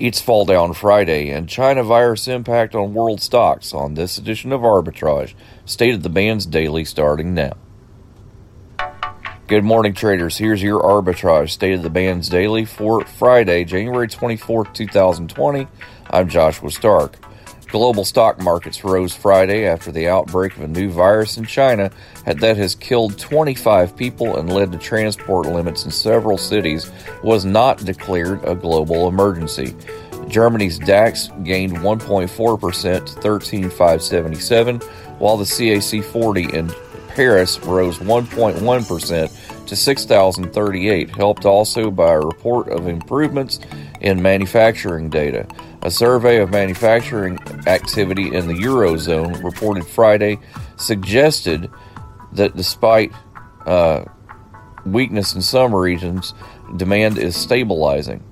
It's Fall Down Friday and China virus impact on world stocks on this edition of Arbitrage, State of the Bands Daily starting now. Good morning, traders. Here's your arbitrage state of the bands daily for Friday, January 24th, 2020. I'm Joshua Stark. Global stock markets rose Friday after the outbreak of a new virus in China that has killed 25 people and led to transport limits in several cities was not declared a global emergency. Germany's DAX gained 1.4% to 13,577, while the CAC 40 in Paris rose 1.1% to 6,038, helped also by a report of improvements in manufacturing data. A survey of manufacturing activity in the Eurozone reported Friday suggested that despite uh, weakness in some regions, demand is stabilizing.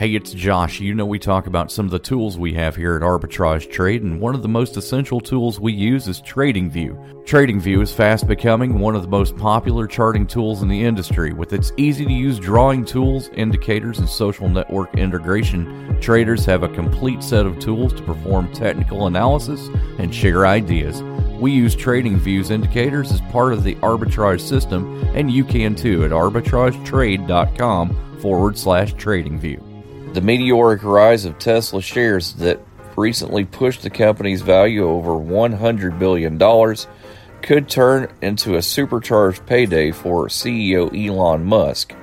Hey, it's Josh. You know, we talk about some of the tools we have here at Arbitrage Trade, and one of the most essential tools we use is TradingView. TradingView is fast becoming one of the most popular charting tools in the industry. With its easy to use drawing tools, indicators, and social network integration, traders have a complete set of tools to perform technical analysis and share ideas. We use TradingView's indicators as part of the arbitrage system, and you can too at arbitragetrade.com forward slash TradingView. The meteoric rise of Tesla shares that recently pushed the company's value over $100 billion could turn into a supercharged payday for CEO Elon Musk.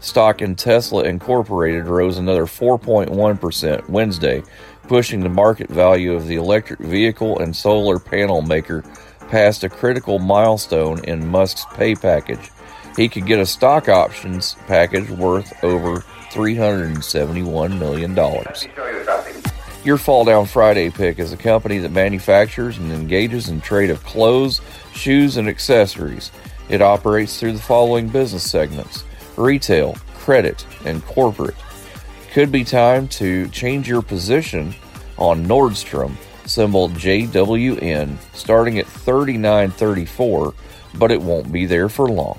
Stock in Tesla Incorporated rose another 4.1% Wednesday, pushing the market value of the electric vehicle and solar panel maker past a critical milestone in Musk's pay package. He could get a stock options package worth over $371 million. Your Fall Down Friday pick is a company that manufactures and engages in trade of clothes, shoes, and accessories. It operates through the following business segments retail, credit, and corporate. Could be time to change your position on Nordstrom, symbol JWN, starting at 39.34, but it won't be there for long.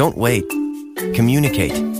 Don't wait. Communicate.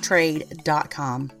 trade.com.